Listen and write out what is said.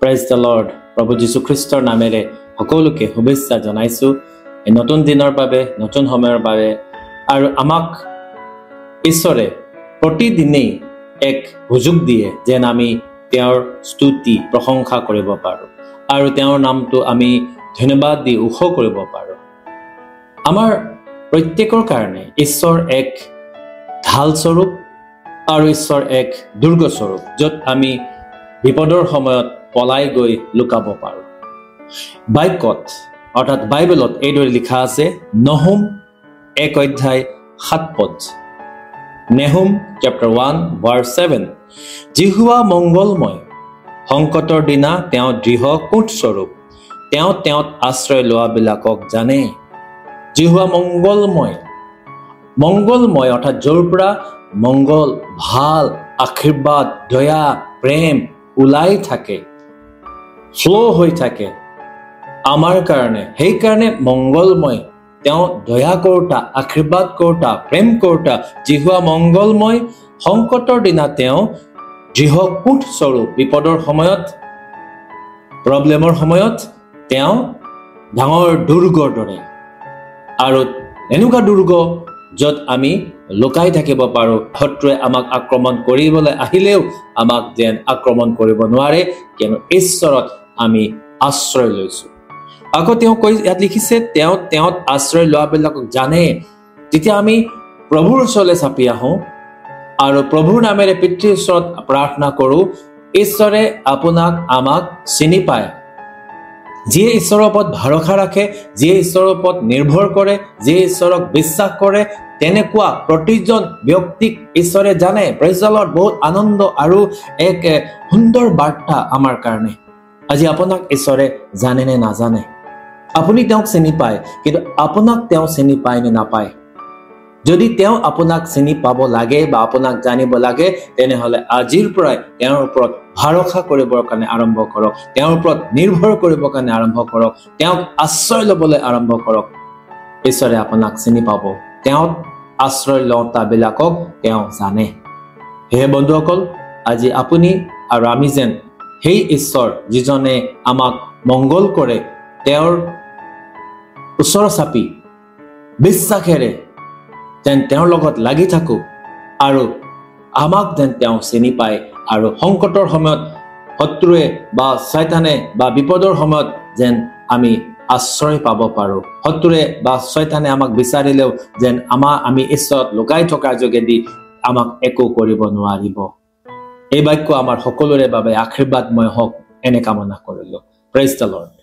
Prize the lord প্ৰভু যীশুখ্ৰীষ্টৰ নামেৰে সকলোকে শুভেচ্ছা জনাইছোঁ। এই নতুন দিনৰ বাবে নতুন সময়ৰ বাবে আৰু আমাক ঈশ্বৰে প্ৰতিদিনেই এক সুযোগ দিয়ে যেন আমি তেওঁৰ স্তুতি প্ৰশংসা কৰিব পাৰোঁ আৰু তেওঁৰ নামটো আমি ধন্যবাদ দি ওখ কৰিব পাৰোঁ। আমাৰ প্ৰত্যেকৰ কাৰণে ঈশ্বৰ এক ঢাল স্বৰূপ আৰু ঈশ্বৰ এক দুৰ্গস্বৰূপ য'ত আমি বিপদৰ সময়ত পলাই গৈ লুকাব পাৰোঁ। বাক্যত অৰ্থাৎ বাইবেলত এইদৰে লিখা আছে নহুম এক অধ্যায় সাত পদ। নেহুম চেপ্টাৰ ওৱান বাৰ ছেভেন জিহুৱা মংগলময় সংকটৰ দিনা তেওঁ দৃঢ় কোঠস্বৰূপ তেওঁ তেওঁত আশ্ৰয় লোৱাবিলাকক জানে। জিহুৱা মংগলময় মংগলময় অৰ্থাৎ য'ৰ পৰা মংগল ভাল আশীৰ্বাদ দয়া প্ৰেম ওলাই থাকে ফ্ল' হৈ থাকে। আমাৰ কাৰণে সেইকাৰণে মংগলময়। তেওঁ দয়া কৰোতা আশীৰ্বাদ কৰোতা প্ৰেম কৰোতা জিহুৱা মংগলময়। সংকটৰ দিনা তেওঁ দৃঢ় কোঠ স্বৰূপ বিপদৰ সময়ত প্ৰব্লেমৰ সময়ত তেওঁ ডাঙৰ দুৰ্গৰ দৰে। আৰু এনেকুৱা দুৰ্গ য'ত আমি লুকাই থাকিব পাৰোঁ। শত্ৰুৱে আমাক আক্ৰমণ কৰিবলৈ আহিলেও আমাক যেন আক্ৰমণ কৰিব নোৱাৰে কিয়নো ঈশ্বৰত আমি আশ্ৰয় লৈছোঁ। আকৌ তেওঁ কৈ ইয়াত লিখিছে তেওঁ তেওঁত আশ্ৰয় লোৱাবিলাকক জানে। যেতিয়া আমি প্ৰভুৰ ওচৰলৈ চাপি আহোঁ আৰু প্ৰভুৰ নামেৰে পিতৃ ওচৰত প্ৰাৰ্থনা কৰোঁ ঈশ্বৰে আপোনাক আমাক চিনি পায়। যিয়ে ঈশ্বৰৰ ওপৰত ভৰসা ৰাখে যিয়ে ঈশ্বৰৰ ওপৰত নিৰ্ভৰ কৰে যিয়ে ঈশ্বৰক বিশ্বাস কৰে তেনেকুৱা প্ৰতিজন ব্যক্তিক ঈশ্বৰে জানে। প্ৰেজলত বহুত আনন্দ আৰু এক সুন্দৰ বাৰ্তা আমাৰ কাৰণে। আজি আপোনাক ঈশ্বৰে জানে নে নাজানে? আপুনি তেওঁক চিনি পায় কিন্তু আপোনাক তেওঁ চিনি পায় নে নাপায়? যদি তেওঁ আপোনাক চিনি পাব লাগে বা আপোনাক জানিব লাগে তেনেহ'লে আজিৰ পৰাই তেওঁৰ ওপৰত ভৰসা কৰিবৰ কাৰণে আৰম্ভ কৰক। তেওঁৰ ওপৰত নিৰ্ভৰ কৰিবৰ কাৰণে আৰম্ভ কৰক। তেওঁক আশ্ৰয় ল'বলৈ আৰম্ভ কৰক। ঈশ্বৰে আপোনাক চিনি পাব। তেওঁত আশ্ৰয় লওঁতাবিলাকক তেওঁ জানে। সেয়ে বন্ধুসকল আজি আপুনি আৰু আমি যেন সেই ঈশ্বৰ যিজনে আমাক মংগল কৰে তেওঁৰ ওচৰ চাপি বিশ্বাসেৰে যেন তেওঁৰ লগত লাগি থাকোঁ আৰু আমাক যেন তেওঁ চিনি পায় আৰু সংকটৰ সময়ত শত্ৰুৱে বা ছয়তানে বা বিপদৰ সময়ত যেন আমি আশ্ৰয় পাব পাৰোঁ। শত্ৰুৱে বা ছয়তানে আমাক বিচাৰিলেও যেন আমাৰ আমি ঈশ্বৰত লুকাই থকাৰ যোগেদি আমাক একো কৰিব নোৱাৰিব। এই বাক্য আমাৰ সকলোৰে বাবে আশীৰ্বাদময় হওক এনে কামনা কৰিলোঁ। প্ৰেষ্টালৰ